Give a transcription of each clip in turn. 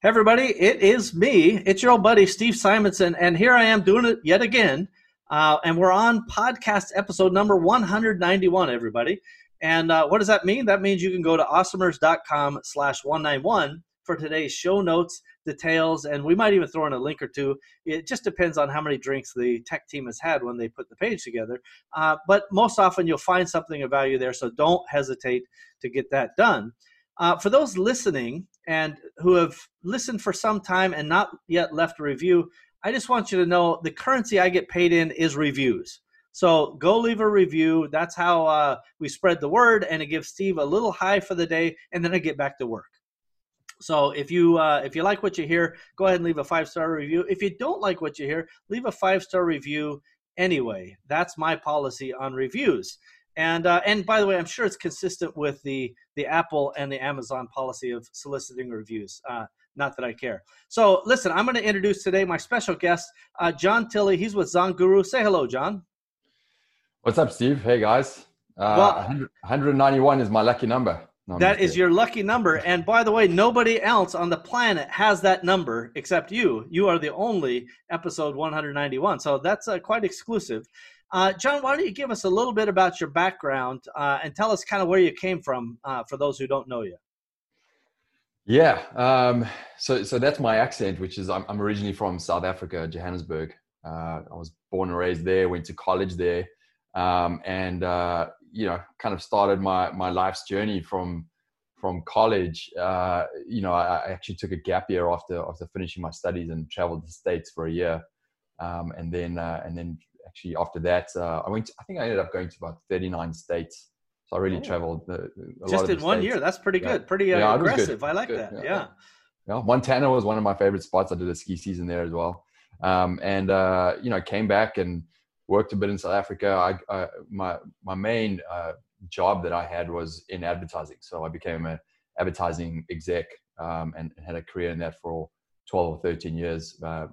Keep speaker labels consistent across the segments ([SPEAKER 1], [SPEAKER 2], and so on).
[SPEAKER 1] Hey everybody, it is me. It's your old buddy Steve Simonson, and here I am doing it yet again. Uh, and we're on podcast episode number 191, everybody. And uh, what does that mean? That means you can go to awesomers.com slash 191 for today's show notes, details, and we might even throw in a link or two. It just depends on how many drinks the tech team has had when they put the page together. Uh, but most often you'll find something of value there, so don't hesitate to get that done. Uh, for those listening and who have listened for some time and not yet left a review, I just want you to know the currency I get paid in is reviews. So go leave a review. That's how uh, we spread the word, and it gives Steve a little high for the day, and then I get back to work. So if you uh, if you like what you hear, go ahead and leave a five star review. If you don't like what you hear, leave a five star review anyway. That's my policy on reviews. And uh, and by the way, I'm sure it's consistent with the the Apple and the Amazon policy of soliciting reviews. Uh, not that I care. So listen, I'm going to introduce today my special guest, uh, John Tilley. He's with Zon Guru. Say hello, John.
[SPEAKER 2] What's up, Steve? Hey guys. Uh, well, 191 is my lucky number.
[SPEAKER 1] No, that is your lucky number. And by the way, nobody else on the planet has that number except you. You are the only episode 191. So that's uh, quite exclusive. Uh, John, why don't you give us a little bit about your background uh, and tell us kind of where you came from uh, for those who don't know you?
[SPEAKER 2] Yeah, um, so so that's my accent, which is I'm, I'm originally from South Africa, Johannesburg. Uh, I was born and raised there, went to college there, um, and uh, you know, kind of started my my life's journey from from college. Uh, you know, I, I, actually took a gap year after after finishing my studies and traveled to the states for a year, um, and then and then actually after that, uh, I went. To, I think I ended up going to about 39 states. So I really oh. traveled the,
[SPEAKER 1] just in one states. year. That's pretty good. Yeah. Pretty uh, yeah, aggressive. I like that. Yeah. yeah.
[SPEAKER 2] yeah. Montana was one of my favorite spots. I did a ski season there as well. Um, and uh, you know, came back and worked a bit in South Africa. I, I my my main uh, job that I had was in advertising, so I became an advertising exec um, and, and, had a career in that for 12 or 13 years. Uh,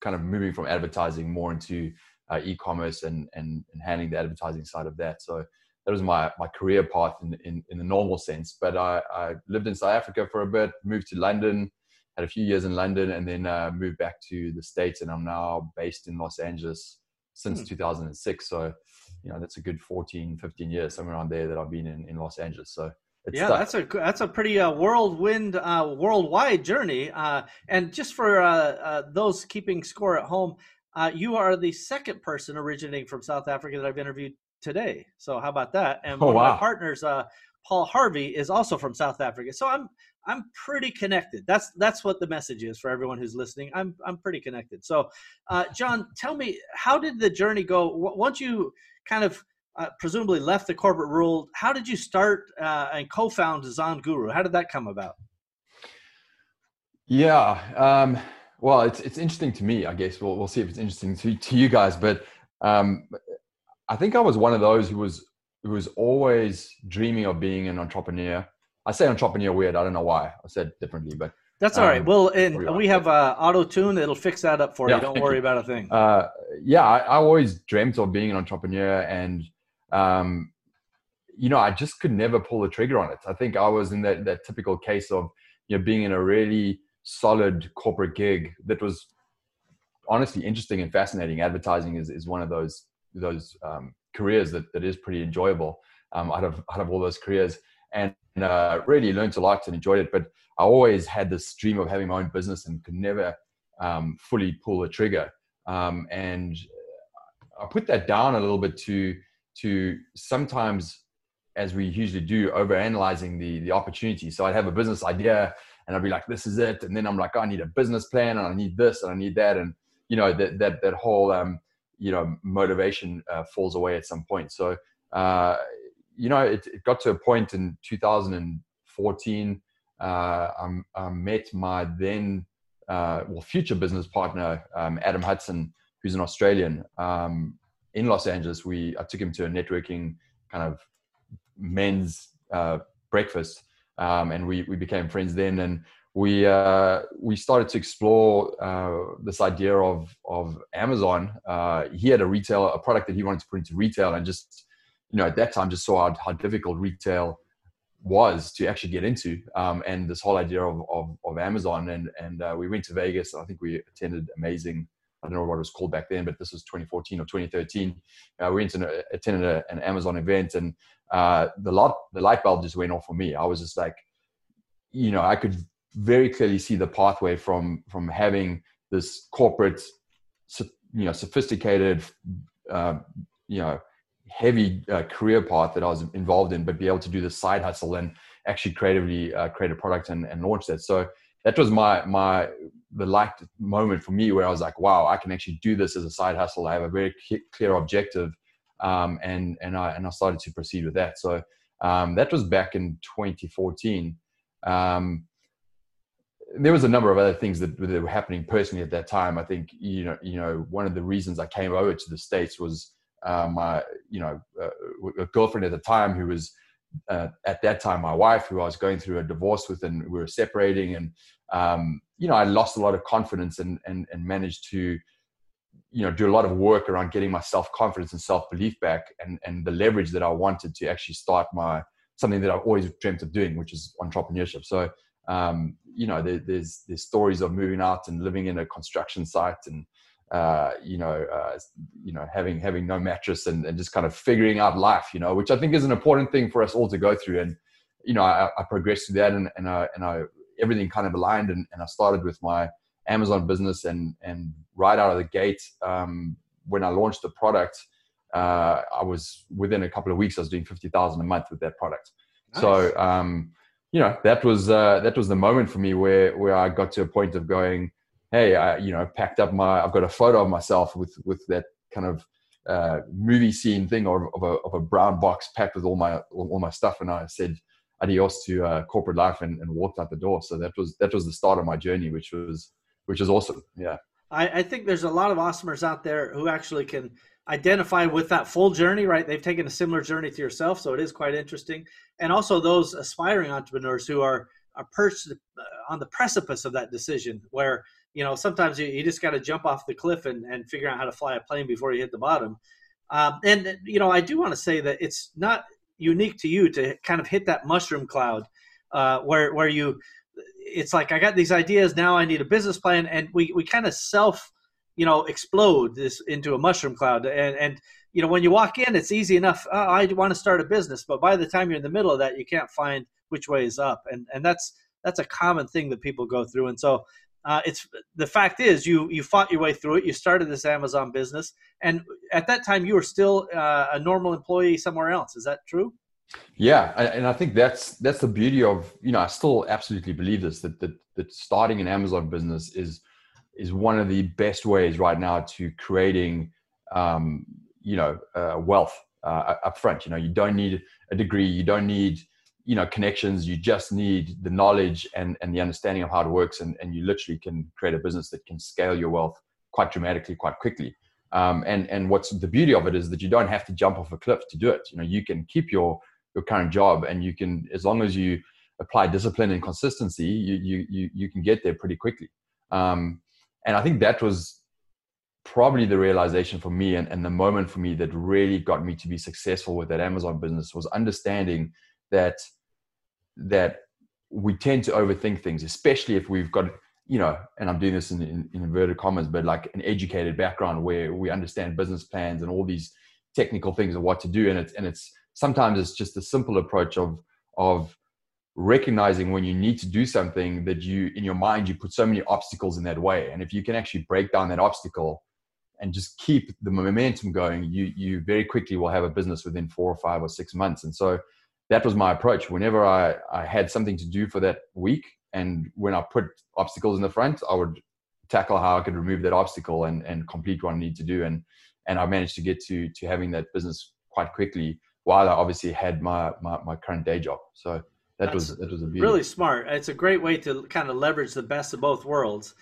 [SPEAKER 2] kind of moving from advertising more into uh, e-commerce and, and, and handling the advertising side of that. So that was my, my career path in, in, in the normal sense. But I, I lived in South Africa for a bit, moved to London, had a few years in London, and then uh, moved back to the States. And I'm now based in Los Angeles since hmm. 2006. So, you know, that's a good 14, 15 years, somewhere around there that I've been in, in Los Angeles. So,
[SPEAKER 1] yeah, stuck. that's a that's a pretty uh, whirlwind, uh, worldwide journey. Uh, and just for uh, uh, those keeping score at home, uh, you are the second person originating from South Africa that I've interviewed today. So how about that? And oh, one wow. of my partners, uh, Paul Harvey, is also from South Africa. So I'm I'm pretty connected. That's that's what the message is for everyone who's listening. I'm I'm pretty connected. So, uh, John, tell me, how did the journey go? Once you kind of uh, presumably left the corporate world, how did you start uh, and co-found Zon Guru? How did that come about?
[SPEAKER 2] Yeah. Um, well, it's it's interesting to me. I guess we'll we'll see if it's interesting to to you guys. But um, I think I was one of those who was who was always dreaming of being an entrepreneur. I say entrepreneur weird. I don't know why. I said differently, but
[SPEAKER 1] that's all um, right. Well, and we have uh, auto tune. It'll fix that up for yeah, you. Don't worry you. about a thing.
[SPEAKER 2] Uh, yeah, I, I, always dreamt of being an entrepreneur, and um, you know, I just could never pull the trigger on it. I think I was in that that typical case of you know being in a really solid corporate gig that was honestly interesting and fascinating. Advertising is, is one of those those um, careers that, that is pretty enjoyable um, out of out of all those careers, and uh, really learned a lot and enjoyed it. But I always had this dream of having my own business and could never um, fully pull the trigger. Um, and I put that down a little bit to to sometimes, as we usually do, overanalyzing the the opportunity. So I'd have a business idea and I'd be like, this is it. And then I'm like, oh, I need a business plan and I need this and I need that. And, you know, that, that, that whole, um, you know, motivation uh, falls away at some point. So, uh, you know, it, it, got to a point in 2014. Uh, I, I met my then, uh, well, future business partner, um, Adam Hudson, who's an Australian, um, in Los Angeles. We, I took him to a networking kind of men's uh, breakfast um, and we we became friends then, and we uh, we started to explore uh, this idea of of Amazon. Uh, he had a retail a product that he wanted to put into retail, and just you know at that time just saw how, how difficult retail was to actually get into, um, and this whole idea of, of, of Amazon. And and uh, we went to Vegas. I think we attended amazing. I don't know what it was called back then, but this was 2014 or 2013. Uh, we and attended a, an Amazon event, and uh, the lot the light bulb just went off for me. I was just like, you know, I could very clearly see the pathway from from having this corporate, you know, sophisticated, uh, you know, heavy uh, career path that I was involved in, but be able to do the side hustle and actually creatively uh, create a product and, and launch that. So that was my my the light moment for me where I was like, wow, I can actually do this as a side hustle. I have a very clear objective, um, and and I and I started to proceed with that. So um, that was back in 2014. Um, there was a number of other things that, that, were happening personally at that time. I think you know you know one of the reasons I came over to the states was uh, my you know uh, a girlfriend at the time who was uh, at that time my wife who I was going through a divorce with and we were separating and um, you know I lost a lot of confidence and and and managed to you know do a lot of work around getting my self confidence and self belief back and and the leverage that I wanted to actually start my something that I've always dreamt of doing which is entrepreneurship. So um, you know there, there's there's stories of moving out and living in a construction site and uh, you know, uh, you know, having having no mattress and, and just kind of figuring out life, you know, which I think is an important thing for us all to go through. And you know, I, I progressed through that, and and I and I everything kind of aligned, and, and I started with my Amazon business, and and right out of the gate, um, when I launched the product, uh, I was within a couple of weeks, I was doing fifty thousand a month with that product. Nice. So, um, you know, that was uh, that was the moment for me where where I got to a point of going hey, I you know packed up my I've got a photo of myself with with that kind of uh, movie scene thing of, of, a, of a brown box packed with all my all my stuff, and I said adios to uh, corporate life and, and walked out the door. So that was that was the start of my journey, which was which is awesome. Yeah.
[SPEAKER 1] I, I think there's a lot of awesomers out there who actually can identify with that full journey, right? They've taken a similar journey to yourself, so it is quite interesting. And also those aspiring entrepreneurs who are are perched uh, on the precipice of that decision, where you know, sometimes you, you just got to jump off the cliff and, and figure out how to fly a plane before you hit the bottom. Um, and, you know, I do want to say that it's not unique to you to kind of hit that mushroom cloud uh, where, where you, it's like, I got these ideas, now I need a business plan. And we, we kind of self, you know, explode this into a mushroom cloud. And, and, you know, when you walk in, it's easy enough. Oh, I want to start a business, but by the time you're in the middle of that, you can't find which way is up. And, and that's, that's a common thing that people go through. And so uh, it's the fact is you you fought your way through it. You started this Amazon business, and at that time you were still uh, a normal employee somewhere else. Is that true?
[SPEAKER 2] Yeah, and I think that's that's the beauty of you know I still absolutely believe this that that, that starting an Amazon business is is one of the best ways right now to creating um, you know uh, wealth uh, up front. You know you don't need a degree, you don't need you know connections you just need the knowledge and, and the understanding of how it works and, and you literally can create a business that can scale your wealth quite dramatically quite quickly. Um, and and what's the beauty of it is that you don't have to jump off a cliff to do it. You know you can keep your your current job and you can as long as you apply discipline and consistency you you you, you can get there pretty quickly. Um, and i think that was probably the realization for me and, and the moment for me that really got me to be successful with that amazon business was understanding that that we tend to overthink things, especially if we've got, you know, and I'm doing this in, in, in, inverted commas, but like an educated background where we understand business plans and all these technical things of what to do. And it's, and it's sometimes it's just a simple approach of, of recognizing when you need to do something that you, in your mind, you put so many obstacles in that way. And if you can actually break down that obstacle and just keep the momentum going, you, you very quickly will have a business within four or five or six months. And so, that was my approach. Whenever I, I had something to do for that week, and when I put obstacles in the front, I would tackle how I could remove that obstacle and, and complete what I need to do. And and I managed to get to to having that business quite quickly while I obviously had my my, my current day job. So that That's was that was a beauty.
[SPEAKER 1] really smart. It's a great way to kind of leverage the best of both worlds.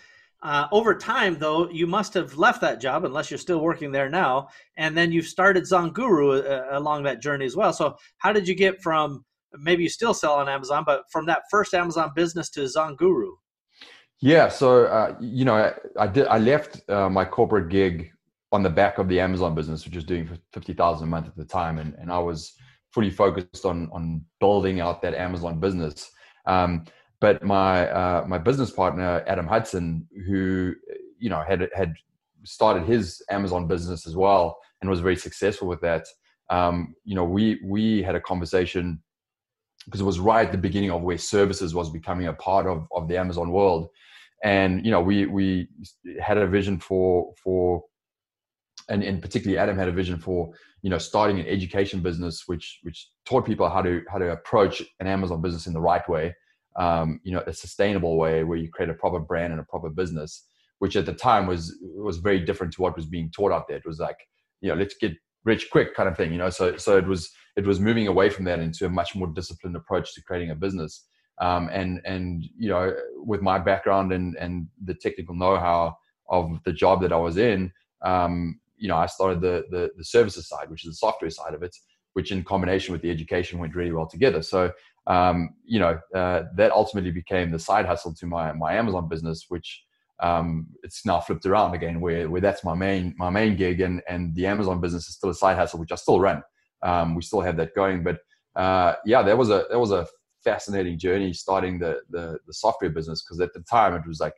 [SPEAKER 1] Uh, over time, though, you must have left that job unless you're still working there now, and then you've started Zonguru uh, along that journey as well. So, how did you get from maybe you still sell on Amazon, but from that first Amazon business to Zonguru?
[SPEAKER 2] Yeah, so uh, you know, I, I, did. I left uh, my corporate gig on the back of the Amazon business, which was doing fifty thousand a month at the time, and and I was fully focused on on building out that Amazon business. Um, but my uh, my business partner Adam Hudson, who you know had had started his Amazon business as well and was very successful with that. Um, you know, we we had a conversation because it was right at the beginning of where services was becoming a part of, of the Amazon world. And, you know, we, we had a vision for, for, and, and particularly Adam had a vision for, you know, starting an education business, which, which taught people how to, how to approach an Amazon business in the right way. Um, you know, a sustainable way where you create a proper brand and a proper business, which at the time was, was very different to what was being taught out there. It was like, you know, let's get rich quick kind of thing, you know? So, so it was, it was moving away from that into a much more disciplined approach to creating a business. Um, and and you know, with my background and and the technical know-how of the job that I was in, um, you know, I started the, the the services side, which is the software side of it, which in combination with the education went really well together. So um, you know, uh, that ultimately became the side hustle to my my Amazon business, which um, it's now flipped around again, where where that's my main my main gig, and and the Amazon business is still a side hustle, which I still run um, we still have that going. But uh, yeah, that was a that was a fascinating journey starting the the, the software business because at the time it was like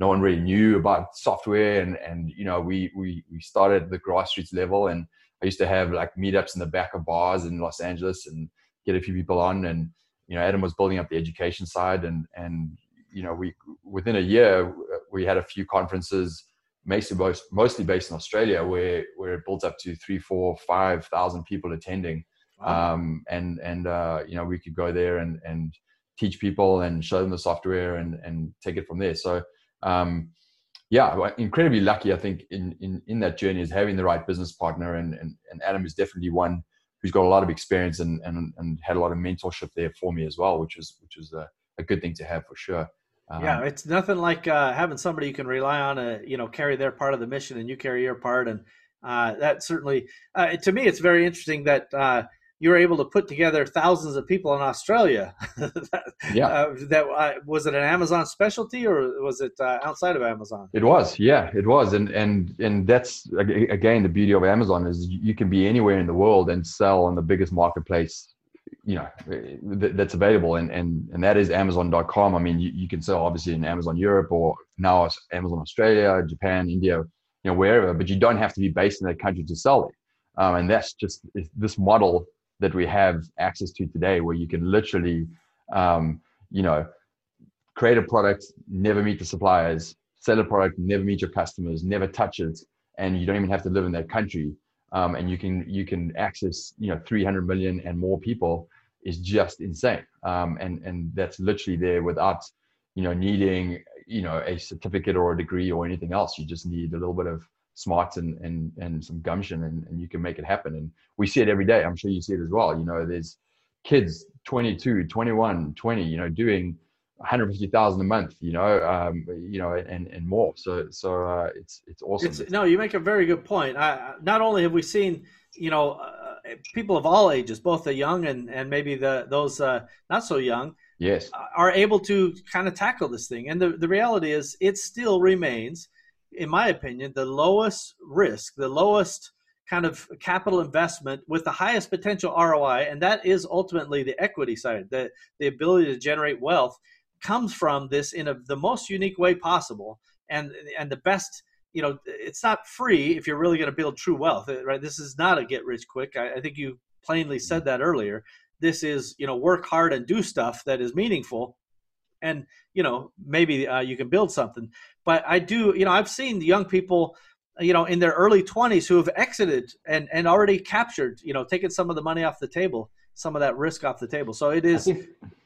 [SPEAKER 2] no one really knew about software and and you know we we we started at the grassroots level and I used to have like meetups in the back of bars in Los Angeles and get a few people on and you know Adam was building up the education side and and you know we within a year we had a few conferences mostly mostly based in Australia, where where it builds up to three, four, five thousand people attending, wow. um, and and uh, you know we could go there and and teach people and show them the software and and take it from there. So um, yeah, incredibly lucky I think in in in that journey is having the right business partner, and and, and Adam is definitely one who's got a lot of experience and and and had a lot of mentorship there for me as well, which is which is a, a good thing to have for sure.
[SPEAKER 1] Um, yeah, it's nothing like uh, having somebody you can rely on to you know carry their part of the mission and you carry your part, and uh, that certainly uh, to me it's very interesting that uh, you were able to put together thousands of people in Australia. that, yeah, uh, that uh, was it an Amazon specialty or was it outside of Amazon?
[SPEAKER 2] It was, yeah, it was, and and and that's again the beauty of Amazon is you can be anywhere in the world and sell on the biggest marketplace you know that's available. And and and that is amazon.com i mean you, you can sell obviously in amazon europe or now amazon australia japan india you know wherever but you don't have to be based in that country to sell it. Um, and that's just this model that we have access to today where you can literally um, you know create a product never meet the suppliers sell a product never meet your customers never touch it and you don't even have to live in that country. Um, and you can you can access you know 300 million and more people is just insane. Um, and and that's literally there without you know needing you know a certificate or a degree or anything else. You just need a little bit of smarts and and and some gumption and, and you can make it happen and we see it every day i'm sure you see it as well you know there's kids 22 21 20 you know doing 150,000 a month, you know, um, you know, and, and more. So, so, uh, it's, it's awesome. It's,
[SPEAKER 1] no, you make a very good point. I, not only have we seen, you know, uh, people of all ages, both the young and, and maybe the, those, uh, not so young,
[SPEAKER 2] yes,
[SPEAKER 1] are able to kind of tackle this thing. And the, the reality is it still remains, in my opinion, the lowest risk, the lowest kind of capital investment with the highest potential ROI. And that is ultimately the equity side, the, the ability to generate wealth comes from this in a, the most unique way possible. And and the best you know it's not free if you're really going to build true wealth uh, right? This is not a get rich quick. I, I, think you plainly said that earlier. This is you know work hard and do stuff that is meaningful and you know maybe uh, you can build something. But i do you know i've seen young people you know in their early 20s who have exited and and already captured you know taken some of the money off the table some of that risk off the table. So it is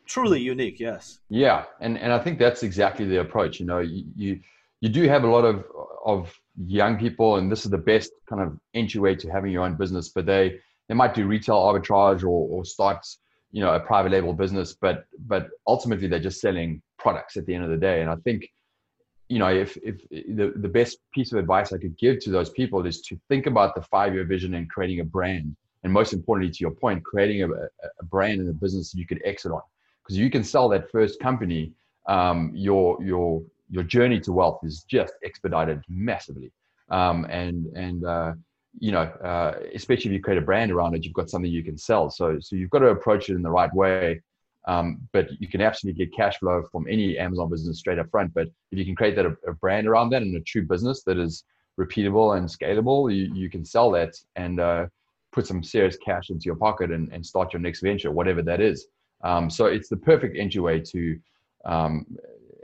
[SPEAKER 1] truly unique yes.
[SPEAKER 2] Yeah and and i think that's exactly the approach you know you you, you do have a lot of of young people and this is the best kind of entryway to having your own business but they they might do retail arbitrage or, or start you know a private label business but but ultimately they're just selling products at the end of the day. And i think you know if if the, the best piece of advice i could give to those people is to think about the five year vision and creating a brand. And most importantly to your point creating a, a brand and a business that you could exit on. Because you can sell that first company, um, your your your journey to wealth is just expedited massively. Um, and and uh, you know, uh, especially if you create a brand around it, you've got something you can sell. So, so you've got to approach it in the right way. Um, but you can absolutely get cash flow from any Amazon business straight up front. But if you can create that a, a brand around that and a true business that is repeatable and scalable, you, you can sell that and uh, put some serious cash into your pocket and, and start your next venture, whatever that is. Um, so it's the perfect entryway to um,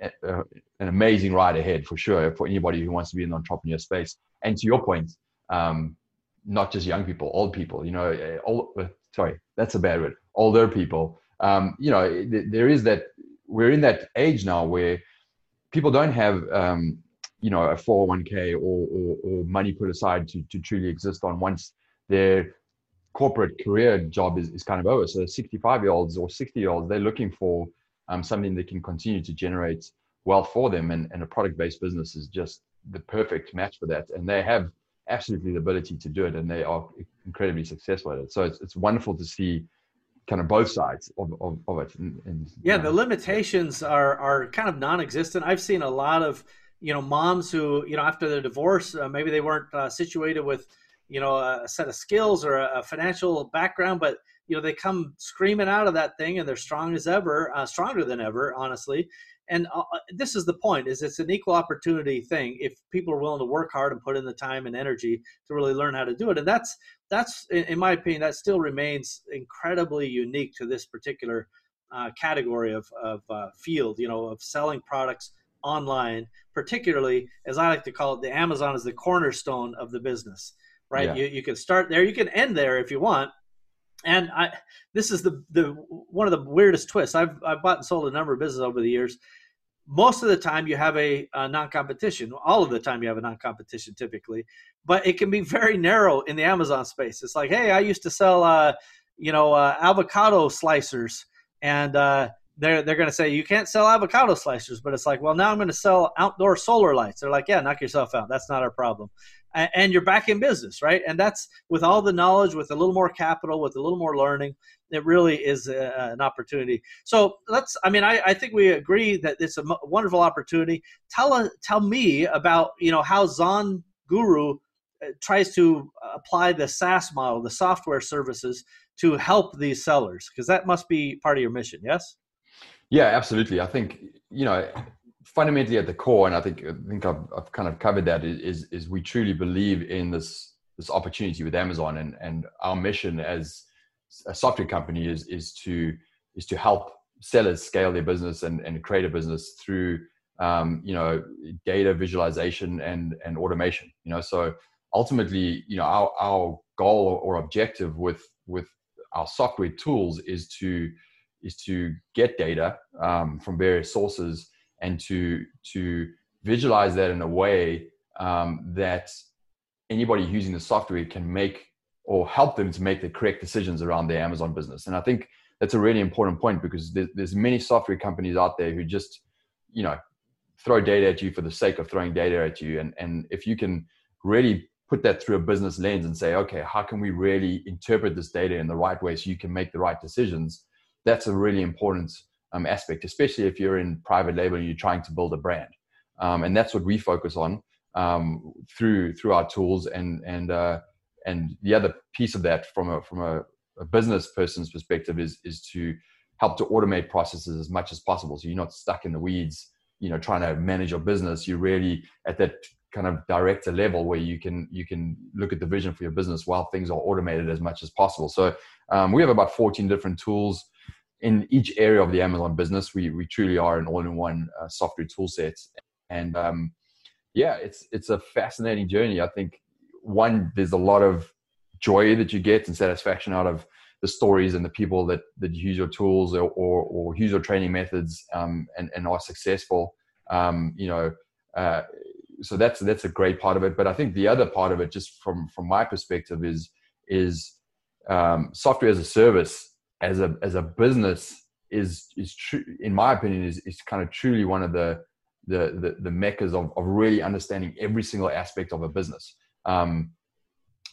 [SPEAKER 2] a, a, an amazing ride ahead for sure for anybody who wants to be in the entrepreneur space. And to your point, um, not just young people, old people. You know, eh, old, uh, sorry, that's a bad word. Older people. Um, you know, there is that. We're in that age now where people don't have, um, you know, a 401k or, or, or money put aside to, to truly exist on once their corporate career job is, is kind of over. So 65 year olds or 60 year olds, they're looking for um, something that can continue to generate wealth for them. And, and a product based business is just the perfect match for that. And they have absolutely the ability to do it and they are incredibly successful at it. So it's, it's wonderful to see kind of both sides of, of, of it. And, and,
[SPEAKER 1] yeah, the limitations are, are kind of non-existent. I've seen a lot of, you know, moms who, you know, after their divorce, uh, maybe they weren't uh, situated with, you know, a set of skills or a, a, financial background, but, you know, they come screaming out of that thing and they're strong as ever, uh, stronger than ever, honestly and uh, uh, this is the point is it's an equal opportunity thing if people are willing to work hard and put in the time and energy to really learn how to do it and that's that's in my opinion that still remains incredibly unique to this particular uh, category of, of uh, field you know of selling products online particularly as i like to call it the amazon is the cornerstone of the business right yeah. you, you can start there you can end there if you want and I, this is the the one of the weirdest twists. I've I've bought and sold a number of businesses over the years. Most of the time, you have a, a non-competition. All of the time, you have a non-competition typically, but it can be very narrow in the Amazon space. It's like, hey, I used to sell, uh, you know, uh, avocado slicers, and uh, they're they're going to say you can't sell avocado slicers, but it's like, well, now I'm going to sell outdoor solar lights. They're like, yeah, knock yourself out. That's not our problem and you're back in business, right? And that's with all the knowledge, with a little more capital, with a little more learning. It really is a, an opportunity. So let's. I mean, I, I think we agree that it's a wonderful opportunity. Tell uh, tell me about you know how Zon Guru uh, tries to apply the SaaS model, the software services, to help these sellers, because that must be part of your mission. Yes.
[SPEAKER 2] Yeah, absolutely. I think you know fundamentally at the core, and I think I think I've, I've kind of covered that is is we truly believe in this this opportunity with Amazon, and and our mission as a software company is is to is to help sellers scale their business and, and create a business through um, you know data visualization and and automation. You know, so ultimately, you know, our our goal or objective with with our software tools is to is to get data um, from various sources and to to visualize that in a way um, that anybody using the software can make or help them to make the correct decisions around their Amazon business. And I think that's a really important point because there's, there's many software companies out there who just, you know, throw data at you for the sake of throwing data at you. And, and if you can really put that through a business lens and say, okay, how can we really interpret this data in the right way so you can make the right decisions? That's a really important um, aspect, especially if you're in private label and you're trying to build a brand. Um, and that's what we focus on um, through through our tools. And and uh, and the other piece of that, from a from a, a, business person's perspective, is is to help to automate processes as much as possible. So you're not stuck in the weeds, you know, trying to manage your business. You're really at that kind of director level where you can you can look at the vision for your business while things are automated as much as possible. So um, we have about 14 different tools in each area of the Amazon business, we we truly are an all-in-one uh, software tool set. And um, yeah, it's it's a fascinating journey. I think one, there's a lot of joy that you get and satisfaction out of the stories and the people that that use your tools or or, or use your training methods um, and and are successful. Um, you know, uh, so that's that's a great part of it. But I think the other part of it, just from from my perspective, is is um, software as a service as a as a business is is true in my opinion is is kind of truly one of the the the, the meccas of, of really understanding every single aspect of a business. Um,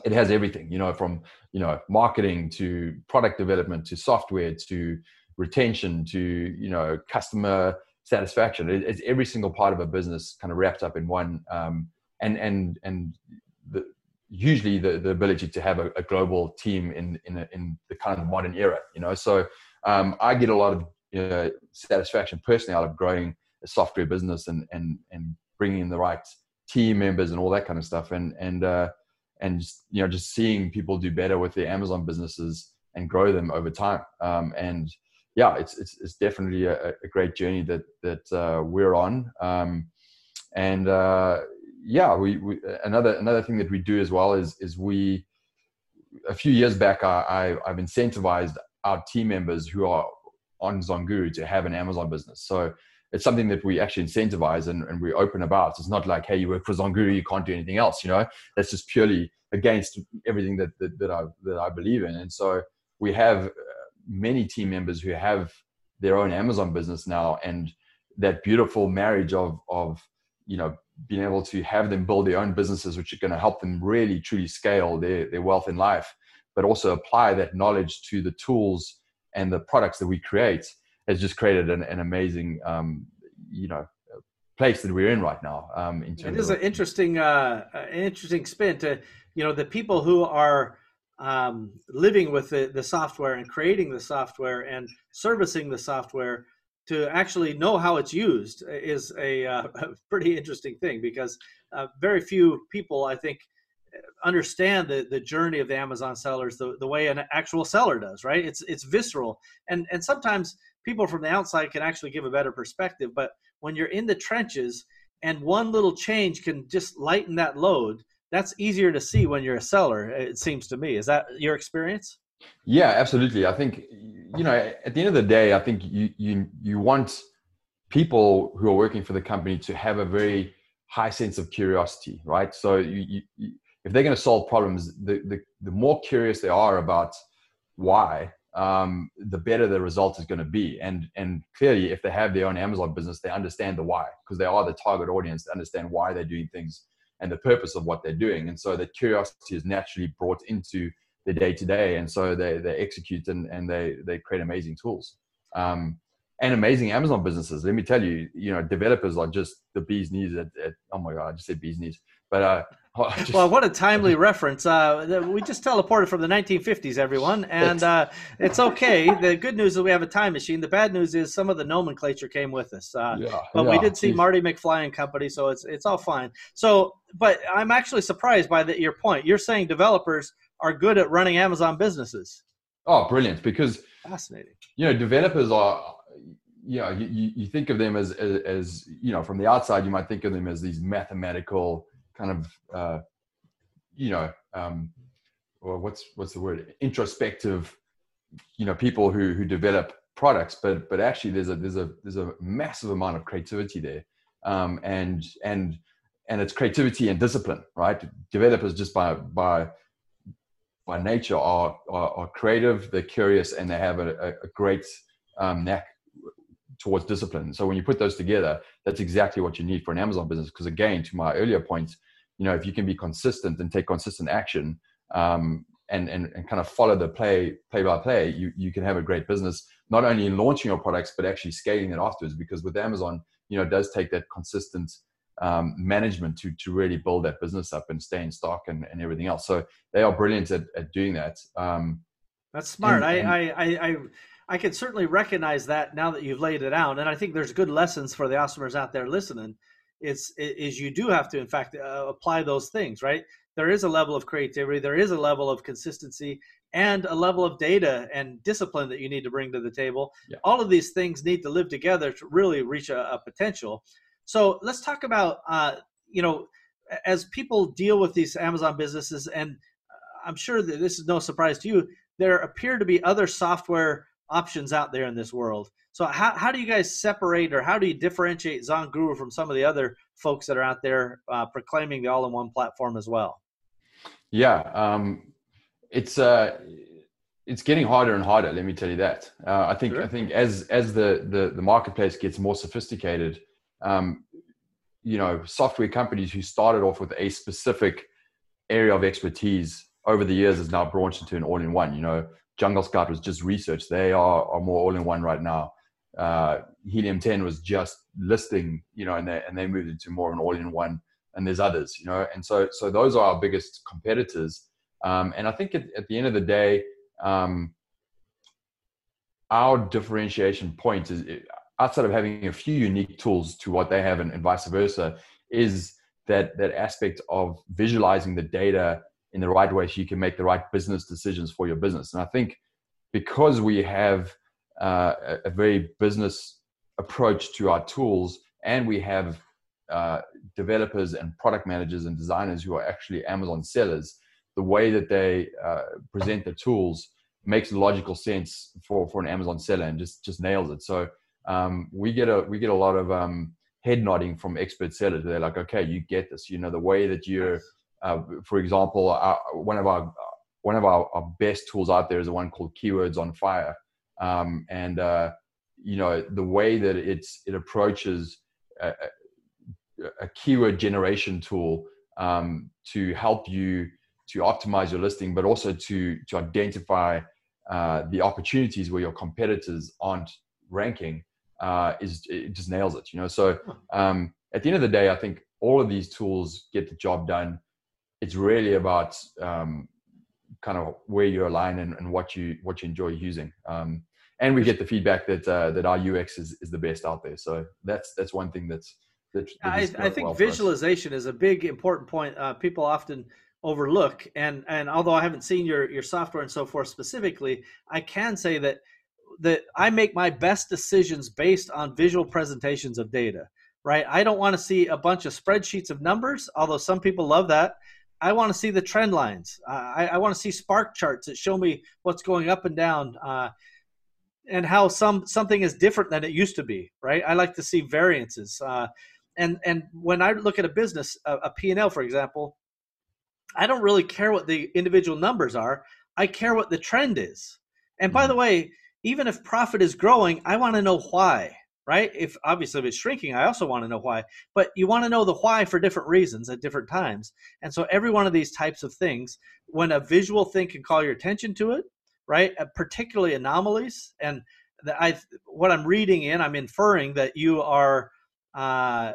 [SPEAKER 2] it has everything you know from you know marketing to product development to software to retention to you know customer satisfaction. It, it's every single part of a business kind of wrapped up in one um, and and and hugely the, the ability to have a, a global team in in, a, in the kind of modern era. You know, so um, I get a lot of you know, satisfaction personally out of growing a software business and and and bringing in the right team members and all that kind of stuff and and uh, and just, you know just seeing people do better with their Amazon businesses and grow them over time. Um, and yeah, it's it's, it's definitely a, a great journey that that uh, we're on. Um, and uh, yeah, we, we, another another thing that we do as well is is we a few years back I, I have incentivized our team members who are on Zonguru to have an Amazon business. So it's something that we actually incentivize and, and we're open about. It's not like, hey, you work for Zonguru, you can't do anything else. You know, that's just purely against everything that that, that I that I believe in. And so we have uh, many team members who have their own Amazon business now, and that beautiful marriage of of you know being able to have them build their own businesses, which are going to help them really truly scale their their wealth in life, but also apply that knowledge to the tools and the products that we create has just created an, an amazing, um, you know, place that we're in right now. Um,
[SPEAKER 1] in it is of, an interesting, uh, an interesting spin to, you know, the people who are um, living with the, the software and creating the software and servicing the software to actually know how it's used is a, uh, a pretty interesting thing because uh, very few people, I think, understand the, the journey of the Amazon sellers the, the way an actual seller does, right? It's it's visceral. And and sometimes people from the outside can actually give a better perspective. But when you're in the trenches and one little change can just lighten that load, that's easier to see when you're a seller, it seems to me. Is that your experience?
[SPEAKER 2] Yeah, absolutely. I think you know, at the end of the day, I think you you you want people who are working for the company to have a very high sense of curiosity, right? So you, you if they're going to solve problems, the, the, the more curious they are about why, um, the better the result is going to be. And, and clearly, if they have their own Amazon business, they understand the why because they are the target audience to understand why they're doing things and the purpose of what they're doing. And so that curiosity is naturally brought into the day to day. And so they, they execute and, and they, they create amazing tools. Um, and amazing Amazon businesses. Let me tell you, you know, developers are just the bee's knees at, at oh my God, I just said bee's knees. But uh,
[SPEAKER 1] just, well, what a timely reference. Uh, we just teleported from the 1950s, everyone, and uh, it's okay. The good news is we have a time machine. The bad news is some of the nomenclature came with us. Uh, yeah, but yeah, we did see geez. Marty McFly and company, so it's it's all fine. So, but I'm actually surprised by the, your point. You're saying developers are good at running Amazon businesses.
[SPEAKER 2] Oh, brilliant! Because
[SPEAKER 1] fascinating.
[SPEAKER 2] You know, developers are you know you, you think of them as, as, as you know from the outside you might think of them as these mathematical kind of uh, you know um, or what's what's the word introspective you know people who who develop products but but actually there's a there's a there's a massive amount of creativity there um, and and and it's creativity and discipline right developers just by by by nature are are, are creative they're curious and they have a, a great um, knack towards discipline. So when you put those together that's exactly what you need for an amazon business. Because again to my earlier point you know if you can be consistent and take consistent action um, and, and and kind of follow the play play by play you you can have a great business not only in launching your products but actually scaling it afterwards. Because with amazon you know it does take that consistent um, management to to really build that business up and stay in stock and, and everything else. So they are brilliant at, at doing that. Um,
[SPEAKER 1] that's smart. and, and, I, I i i can certainly recognize that now that you've laid it out. And i think there's good lessons for the customers out there listening. Is is you do have to in fact uh, apply those things right? There is a level of creativity. There is a level of consistency and a level of data and discipline that you need to bring to the table. Yeah. all of these things need to live together to really reach a, a potential so let's talk about uh, you know as people deal with these amazon businesses and uh, i'm sure that this is no surprise to you there appear to be other software options out there in this world so how, how do you guys separate or how do you differentiate Zonguru from some of the other folks that are out there uh, proclaiming the all-in-one platform as well?
[SPEAKER 2] Yeah, um, it's uh, it's getting harder and harder. Let me tell you that. Uh, I think sure. I think as as the, the the marketplace gets more sophisticated, um, you know, software companies who started off with a specific area of expertise over the years has now branched into an all-in-one. You know, Jungle Scout was just research; they are are more all-in-one right now uh, Helium 10 was just listing, you know, and they, and they moved into more of an all-in-one and there's others, you know, and so so those are our biggest competitors. Um, and I think at, at, the end of the day, um, our differentiation point is outside of having a few unique tools to what they have and, and vice versa, is that that aspect of visualizing the data in the right way so you can make the right business decisions for your business. And I think because we have uh, a, very business approach to our tools and we have uh, developers and product managers and designers who are actually Amazon sellers, the way that they uh, present the tools makes logical sense for, for an Amazon seller and just, just nails it. So um, we get a we get a lot of um, head nodding from expert sellers. They're like, okay, you get this. You know, the way that you're, uh, for example, uh, one of our one of our, our, best tools out there is the one called Keywords on Fire, um, and uh, you know the way that it's it approaches a, a keyword generation tool um, to help you to optimize your listing, but also to to identify uh, the opportunities where your competitors aren't ranking uh, is it just nails it. You know, so um, at the end of the day, I think all of these tools get the job done. It's really about um, kind of where you align and, and what you what you enjoy using. Um, and we get the feedback that uh, that our UX is, is the best out there. So that's that's one thing that's.
[SPEAKER 1] that I, I, think well visualization is a big important point. Uh, people often overlook, and and although I haven't seen your your software and so forth specifically, I can say that that I make my best decisions based on visual presentations of data, right? I don't want to see a bunch of spreadsheets of numbers, although some people love that. I want to see the trend lines. Uh, I, I, want to see spark charts that show me what's going up and down, uh, and how some something is different than it used to be. Right? I like to see variances. Uh, and and when I look at a business, a, a P&L, for example, I don't really care what the individual numbers are. I care what the trend is. And by the mm-hmm. way, even if profit is growing, I want to know why, right? If obviously if it's shrinking, I also want to know why. But you want to know the why for different reasons at different times. And so every one of these types of things, when a visual thing can call your attention to it, right? Uh, particularly anomalies, and I what I'm reading in, I'm inferring that you are uh,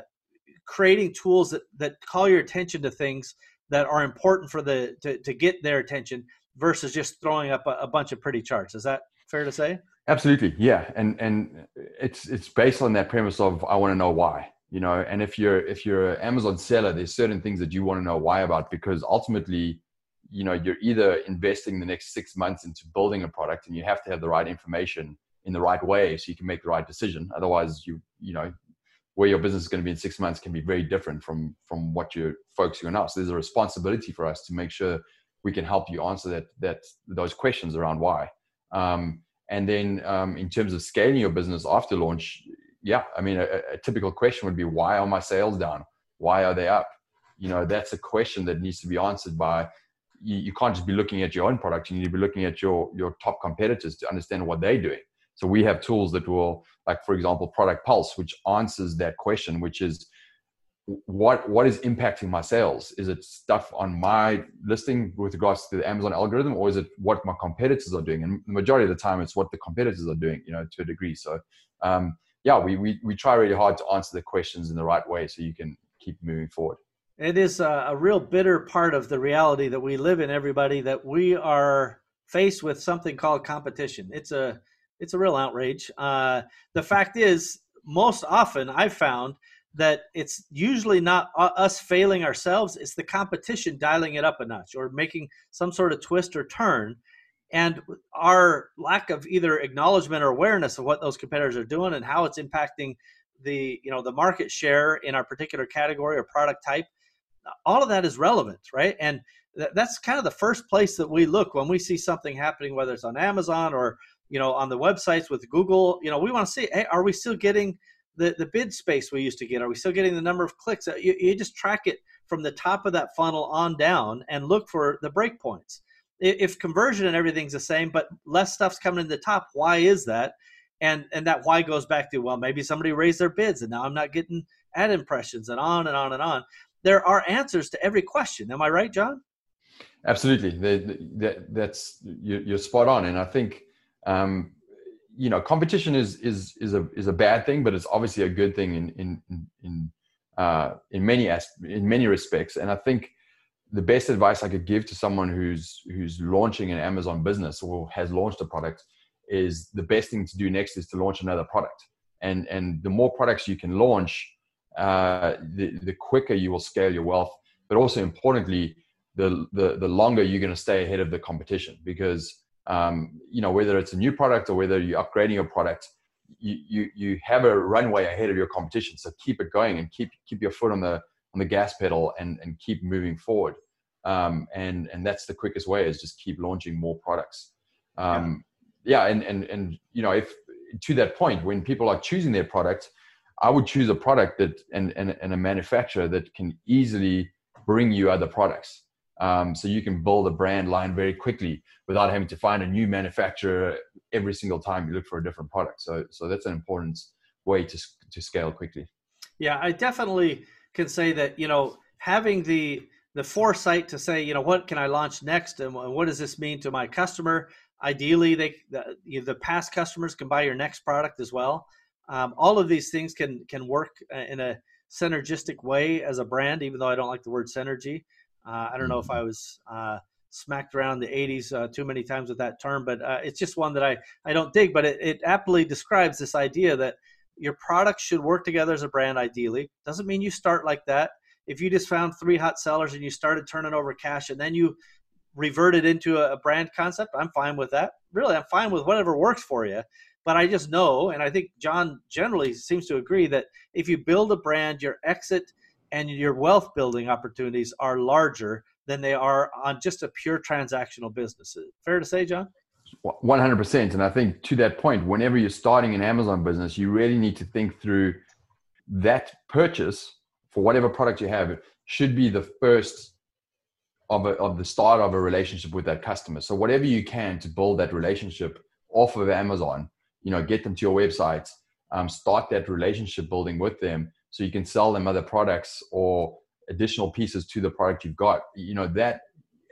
[SPEAKER 1] creating tools that that call your attention to things that are important for the to, to get their attention versus just throwing up a, a bunch of pretty charts. Is that fair to say?
[SPEAKER 2] Absolutely yeah. And and it's it's based on that premise of i want to know why you know? And if you're if you're an amazon seller there's certain things that you want to know why about because ultimately you know you're either investing the next six months into building a product and you have to have the right information in the right way so you can make the right decision. Otherwise you you know where your business is going to be in six months can be very different from from what you're focusing on now. So there's a responsibility for us to make sure we can help you answer that that those questions around why um, and then um, in terms of scaling your business after launch, yeah, I mean, a, a, typical question would be, why are my sales down? Why are they up? You know, that's a question that needs to be answered by. You, you can't just be looking at your own product. You need to be looking at your your top competitors to understand what they're doing. So we have tools that will, like for example, Product Pulse, which answers that question, which is what what is impacting my sales? Is it stuff on my listing with regards to the amazon algorithm or is it what my competitors are doing? And the majority of the time it's what the competitors are doing you know to a degree. So um, yeah we, we we try really hard to answer the questions in the right way so you can keep moving forward.
[SPEAKER 1] It is a, a real bitter part of the reality that we live in everybody that we are faced with something called competition. It's a it's a real outrage. Uh, the fact is most often i've found that it's usually not us failing ourselves it's the competition dialing it up a notch or making some sort of twist or turn. And our lack of either acknowledgement or awareness of what those competitors are doing and how it's impacting the you know the market share in our particular category or product type all of that is relevant right? And th- that's kind of the first place that we look when we see something happening whether it's on amazon or you know on the websites with google. You know we want to see hey are we still getting the, the bid space we used to get? Are we still getting the number of clicks? You, you just track it from the top of that funnel on down and look for the breakpoints. If conversion and everything's the same, but less stuff's coming in the top, why is that? And and that why goes back to well, maybe somebody raised their bids and now I'm not getting ad impressions and on and on and on. There are answers to every question. Am I right, John?
[SPEAKER 2] Absolutely. That, that's you're spot on, and I think um, you know competition is is is a is a bad thing but it's obviously a good thing in in in uh, in many as- in many respects. And I think the best advice I could give to someone who's who's launching an Amazon business or has launched a product is the best thing to do next is to launch another product. And and the more products you can launch, uh, the the quicker you will scale your wealth. But also importantly, the the the longer you're going to stay ahead of the competition because um, you know whether it's a new product or whether you're upgrading your product, you, you you have a runway ahead of your competition. So keep it going and keep keep your foot on the on the gas pedal and and keep moving forward. Um, and and that's the quickest way is just keep launching more products. Um, yeah. yeah, and and and you know if to that point when people are choosing their product, I would choose a product that and and, and a manufacturer that can easily bring you other products. Um, so you can build a brand line very quickly without having to find a new manufacturer every single time you look for a different product. So, so that's an important way to to scale quickly.
[SPEAKER 1] Yeah, I definitely can say that you know having the the foresight to say you know what can I launch next and what does this mean to my customer. Ideally, they the, the past customers can buy your next product as well. Um, all of these things can can work uh, in a synergistic way as a brand, even though I don't like the word synergy. Uh, I don't know if I was uh, smacked around the 80s uh, too many times with that term, but uh, it's just one that I, I don't dig. But it, it aptly describes this idea that your products should work together as a brand ideally. Doesn't mean you start like that. If you just found three hot sellers and you started turning over cash and then you reverted into a, a brand concept, I'm fine with that. Really, I'm fine with whatever works for you. But I just know, and I think John generally seems to agree that if you build a brand, your exit – and your wealth building opportunities are larger than they are on just a pure transactional business. Fair to say, John?
[SPEAKER 2] 100%. And I think to that point, whenever you're starting an Amazon business, you really need to think through that purchase for whatever product you have should be the first of, a, of the start of a relationship with that customer. So whatever you can to build that relationship off of Amazon, you know, get them to your website, um, start that relationship building with them so you can sell them other products or additional pieces to the product you've got. You know that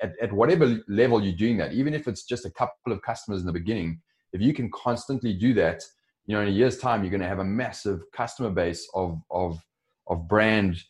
[SPEAKER 2] at, at whatever level you're doing that even if it's just a couple of customers in the beginning if you can constantly do that you know in a year's time you're going to have a massive customer base of of of brand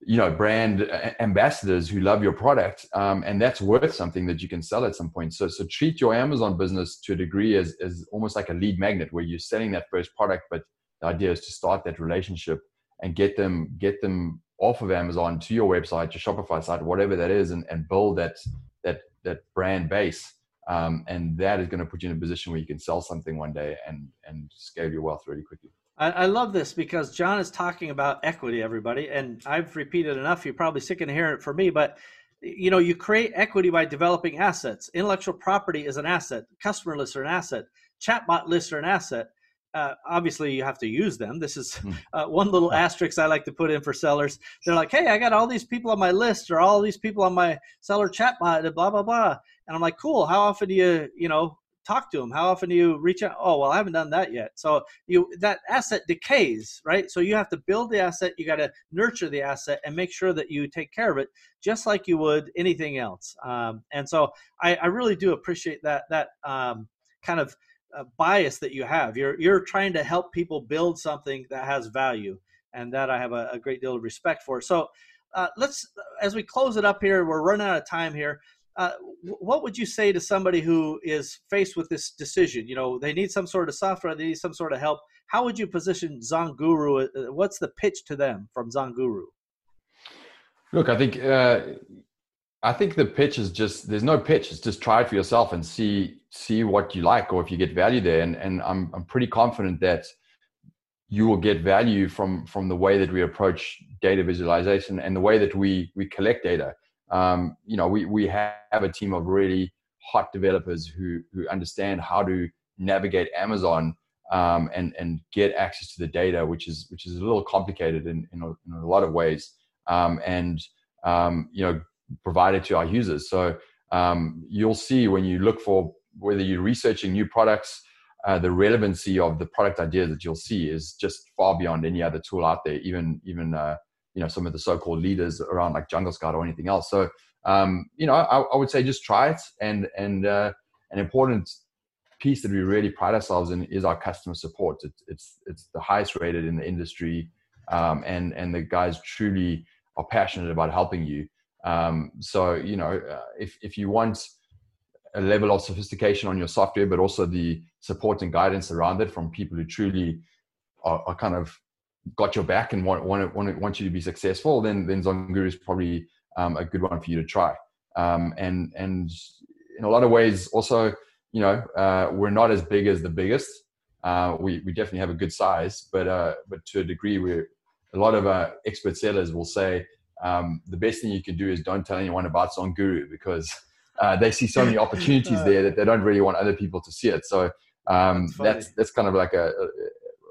[SPEAKER 2] you know brand ambassadors who love your product um, and that's worth something that you can sell at some point. So so treat your amazon business to a degree as, as almost like a lead magnet where you're selling that first product but the idea is to start that relationship and get them get them off of Amazon to your website, your Shopify site, whatever that is, and, and build that that that brand base. Um, and that is going to put you in a position where you can sell something one day and and scale your wealth really quickly.
[SPEAKER 1] I, I love this because John is talking about equity, everybody, and I've repeated enough. You're probably sick of hearing it from me, but you know, you create equity by developing assets. Intellectual property is an asset. Customer lists are an asset. Chatbot lists are an asset uh, obviously you have to use them. This is hmm. uh, one little asterisk I like to put in for sellers. They're like, hey, I got all these people on my list or all these people on my seller chatbot, blah blah blah. And I'm like, cool. How often do you, you know, talk to them? How often do you reach out? Oh, well, I haven't done that yet. So you that asset decays, right? So you have to build the asset. You got to nurture the asset and make sure that you take care of it, just like you would anything else. Um, and so I, I really do appreciate that that um, kind of bias that you have. You're you're trying to help people build something that has value, and that I have a, a great deal of respect for. So uh, let's, as we close it up here, we're running out of time here. Uh, what would you say to somebody who is faced with this decision? You know, they need some sort of software, they need some sort of help. How would you position Zonguru? Uh, what's the pitch to them from Zonguru?
[SPEAKER 2] Look, I think uh, I think the pitch is just there's no pitch. It's just try it for yourself and see see what you like or if you get value there. And and I'm I'm pretty confident that you will get value from from the way that we approach data visualization and the way that we we collect data. Um, you know, we we have a team of really hot developers who who understand how to navigate Amazon um, and and get access to the data, which is which is a little complicated in in a, in a lot of ways. Um, and um, you know, provided to our users. So um, you'll see when you look for whether you're researching new products, uh, the relevancy of the product ideas that you'll see is just far beyond any other tool out there. Even even uh, you know some of the so-called leaders around like Jungle Scout or anything else. So um, you know I, I, would say just try it. And and uh, an important piece that we really pride ourselves in is our customer support. It, it's it's the highest rated in the industry. um, and and the guys truly are passionate about helping you. Um, so you know, uh, if if you want a level of sophistication on your software, but also the support and guidance around it from people who truly are, are kind of got your back and want want want, want you to be successful, then then Zonguru is probably um, a good one for you to try. Um, and and in a lot of ways, also, you know, uh, we're not as big as the biggest. Uh, we we definitely have a good size, but uh, but to a degree, we're a lot of uh, expert sellers will say um, the best thing you can do is don't tell anyone about Zonguru because uh, they see so many opportunities there that they don't really want other people to see it. So um, that's, that's, that's kind of like a,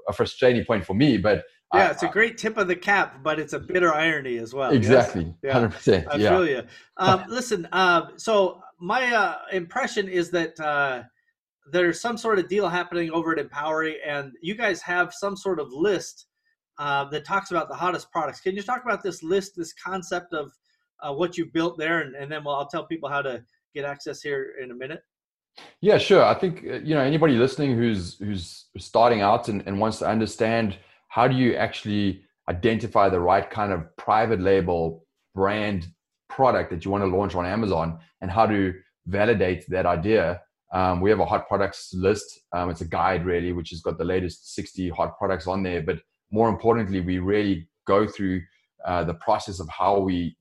[SPEAKER 2] a frustrating point for me, but
[SPEAKER 1] yeah, I, it's a great tip of the cap, but it's a bitter irony as well.
[SPEAKER 2] Exactly, hundred percent.
[SPEAKER 1] I feel you. Um, listen, uh, so my uh, impression is that uh, there's some sort of deal happening over at Empowery, and you guys have some sort of list uh, that talks about the hottest products. Can you talk about this list, this concept of uh, what you built there, and, and then we'll, I'll tell people how to get access here in a minute.
[SPEAKER 2] Yeah, sure. I think uh, you know anybody listening who's who's starting out and, and wants to understand how do you actually identify the right kind of private label brand product that you want to launch on Amazon and how to validate that idea. Um, we have a hot products list. Um, it's a guide really, which has got the latest 60 hot products on there. But more importantly, we really go through uh, the process of how we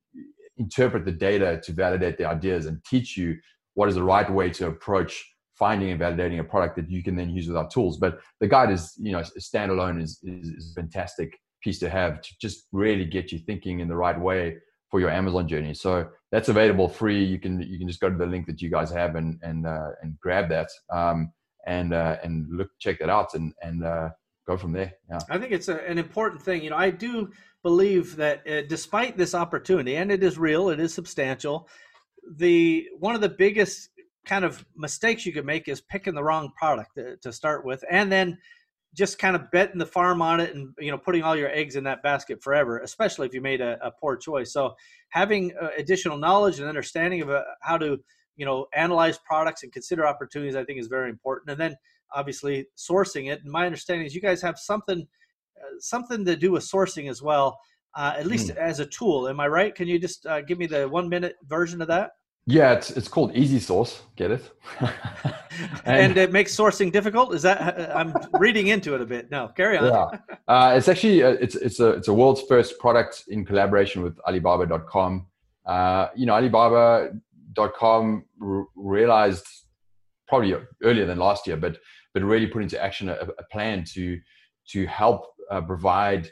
[SPEAKER 2] interpret the data to validate the ideas and teach you what is the right way to approach finding and validating a product that you can then use with our tools. But the guide is, you know, standalone is, is, is a fantastic piece to have to just really get you thinking in the right way for your Amazon journey. So that's available free. You can you can just go to the link that you guys have and and uh, and grab that um, and uh, and look check that out and and uh, go from there. Yeah,
[SPEAKER 1] I think it's a, an important thing. You know, I do believe that uh, despite this opportunity, and it is real, it is substantial. The one of the biggest kind of mistakes you could make is picking the wrong product to, to, start with and then just kind of betting the farm on it and you know putting all your eggs in that basket forever especially if you made a, a poor choice so having uh, additional knowledge and understanding of uh, how to you know analyze products and consider opportunities i think is very important and then obviously sourcing it and my understanding is you guys have something uh, something to do with sourcing as well uh, at least mm. as a tool am i right can you just uh, give me the one minute version of that
[SPEAKER 2] yeah, it's it's called Easy Source. Get it?
[SPEAKER 1] and, and, it makes sourcing difficult. Is that I'm reading into it a bit? No, carry on.
[SPEAKER 2] Yeah, uh, it's actually a, uh, it's it's a it's a world's first product in collaboration with Alibaba.com. Uh, you know, Alibaba.com r- realized probably earlier than last year, but but really put into action a, a plan to to help uh, provide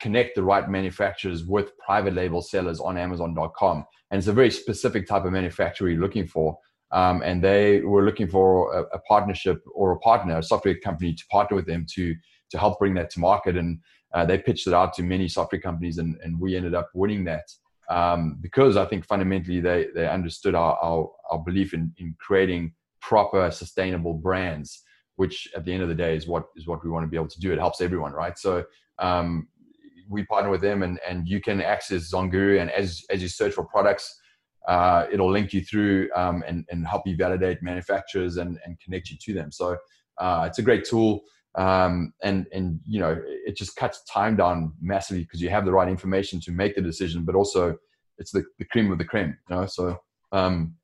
[SPEAKER 2] connect the right manufacturers with private label sellers on Amazon.com and it's a very specific type of manufacturer you're looking for. Um, and they were looking for a, a, partnership or a partner, a software company, to partner with them to to help bring that to market. And uh, they pitched it out to many software companies, and, and we ended up winning that um, because I think fundamentally they they understood our our, our belief in in creating proper, sustainable brands, which at the end of the day is what is what we want to be able to do. It helps everyone, right? So um, we partner with them and, and you can access Zonguru and as, as you search for products, uh, it'll link you through um, and, and help you validate manufacturers and, and connect you to them. So uh, it's a great tool. Um, and, and, you know, it just cuts time down massively because you have the right information to make the decision, but also it's the, the cream of the cream, you know? So, um,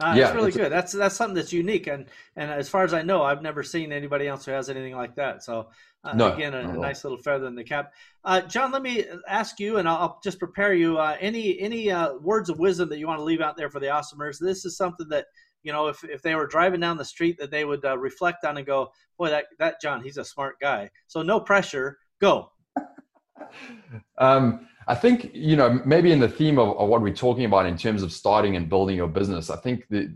[SPEAKER 1] uh, yeah, that's really good. That's that's something that's unique, and and as far as I know, I've never seen anybody else who has anything like that. So uh, no, again, a, a nice little feather in the cap. Uh, John, let me ask you, and I'll, I'll just prepare you. Uh, any any uh, words of wisdom that you want to leave out there for the awesomers? This is something that you know, if if they were driving down the street, that they would uh, reflect on and go, "Boy, that that John, he's a smart guy." So no pressure. Go.
[SPEAKER 2] um, I think you know maybe in the theme of, of, what we're talking about in terms of starting and building your business. I think the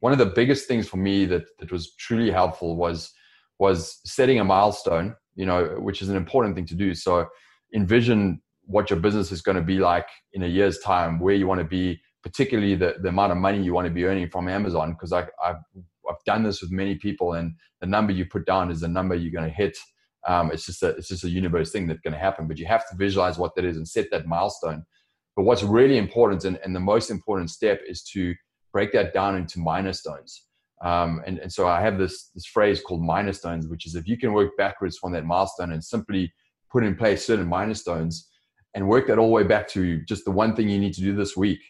[SPEAKER 2] one of the biggest things for me that that was truly helpful was was setting a milestone. You know, which is an important thing to do. So envision what your business is going to be like in a year's time, where you want to be, particularly the, the amount of money you want to be earning from Amazon. Because I've, I've done this with many people, and the number you put down is the number you're going to hit um, it's just a it's just a universe thing that's going to happen. But you have to visualize what that is and set that milestone. But what's really important and, and the most important step is to break that down into minor stones. Um, and, and so I have this this phrase called minor stones, which is if you can work backwards from that milestone and simply put in place certain milestones and work that all the way back to just the one thing you need to do this week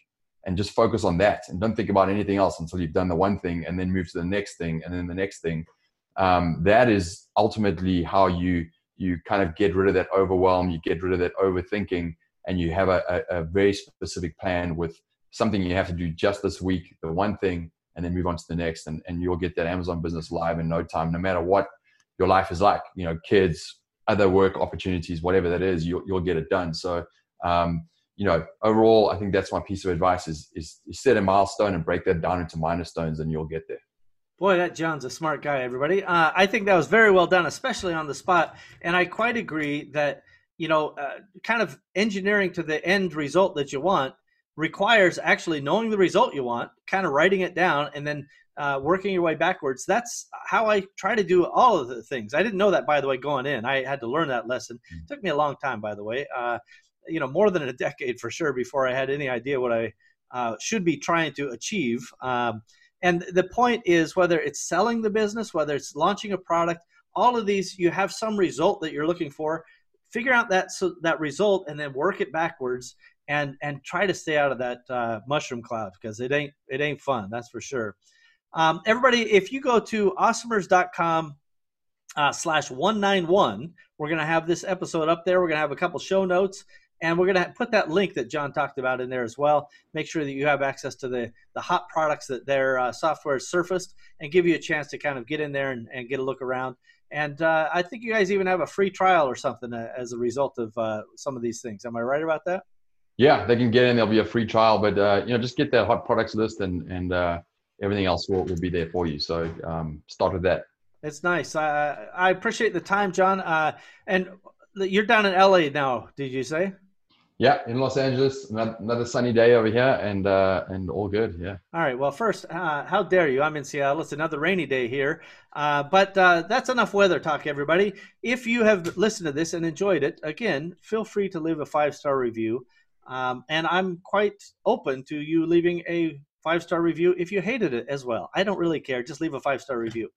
[SPEAKER 2] and just focus on that and don't think about anything else until you've done the one thing and then move to the next thing and then the next thing um, that is ultimately how you you kind of get rid of that overwhelm you get rid of that overthinking and you have a, a, a very specific plan with something you have to do just this week the one thing and then move on to the next and, and you'll get that amazon business live in no time no matter what your life is like you know kids other work opportunities whatever that is you'll, you'll get it done so um, you know, overall, I think that's my piece of advice is, is, set a milestone and break that down into minor stones and you'll get there.
[SPEAKER 1] Boy, that John's a smart guy, everybody. Uh, I think that was very well done, especially on the spot. And I quite agree that, you know, uh, kind of engineering to the end result that you want requires actually knowing the result you want, kind of writing it down, and then uh, working your way backwards. That's how I try to do all of the things. I didn't know that, by the way, going in. I had to learn that lesson. It mm. took me a long time, by the way. Uh, you know more than a decade for sure before I had any idea what I uh, should be trying to achieve. Um, and the point is whether it's selling the business, whether it's launching a product, all of these you have some result that you're looking for. Figure out that so that result and then work it backwards and and try to stay out of that uh, mushroom cloud because it ain't it ain't fun that's for sure. Um, everybody, if you go to awesomers.com uh, slash 191, we're going to have this episode up there. We're going to have a couple show notes and we're going to put that link that John talked about in there as well. Make sure that you have access to the, the hot products that their uh, software has surfaced and give you a chance to kind of get in there and, and get a look around. And uh, I think you guys even have a free trial or something uh, as a result of uh, some of these things. Am I right about that?
[SPEAKER 2] Yeah, they can get in. There'll be a free trial, but uh, you know, just get that hot products list, and and uh, everything else will, will be there for you. So um, start with that.
[SPEAKER 1] It's nice. I I appreciate the time, John. and you're down in LA now. Did you say?
[SPEAKER 2] Yeah, in Los Angeles, another sunny day over here, and uh, and all good. Yeah.
[SPEAKER 1] All right. Well, first, uh, how dare you? I'm in Seattle. It's another rainy day here, uh, but uh, that's enough weather talk, everybody. If you have listened to this and enjoyed it, again, feel free to leave a five star review, um, and I'm quite open to you leaving a five star review if you hated it as well. I don't really care. Just leave a five star review,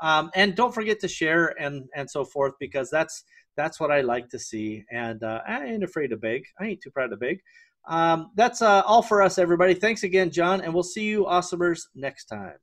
[SPEAKER 1] um, and don't forget to share and and so forth because that's that's what I like to see. And uh, I ain't afraid to beg. I ain't too proud to beg. Um, that's uh, all for us, everybody. Thanks again, John, and we'll see you awesomers next time.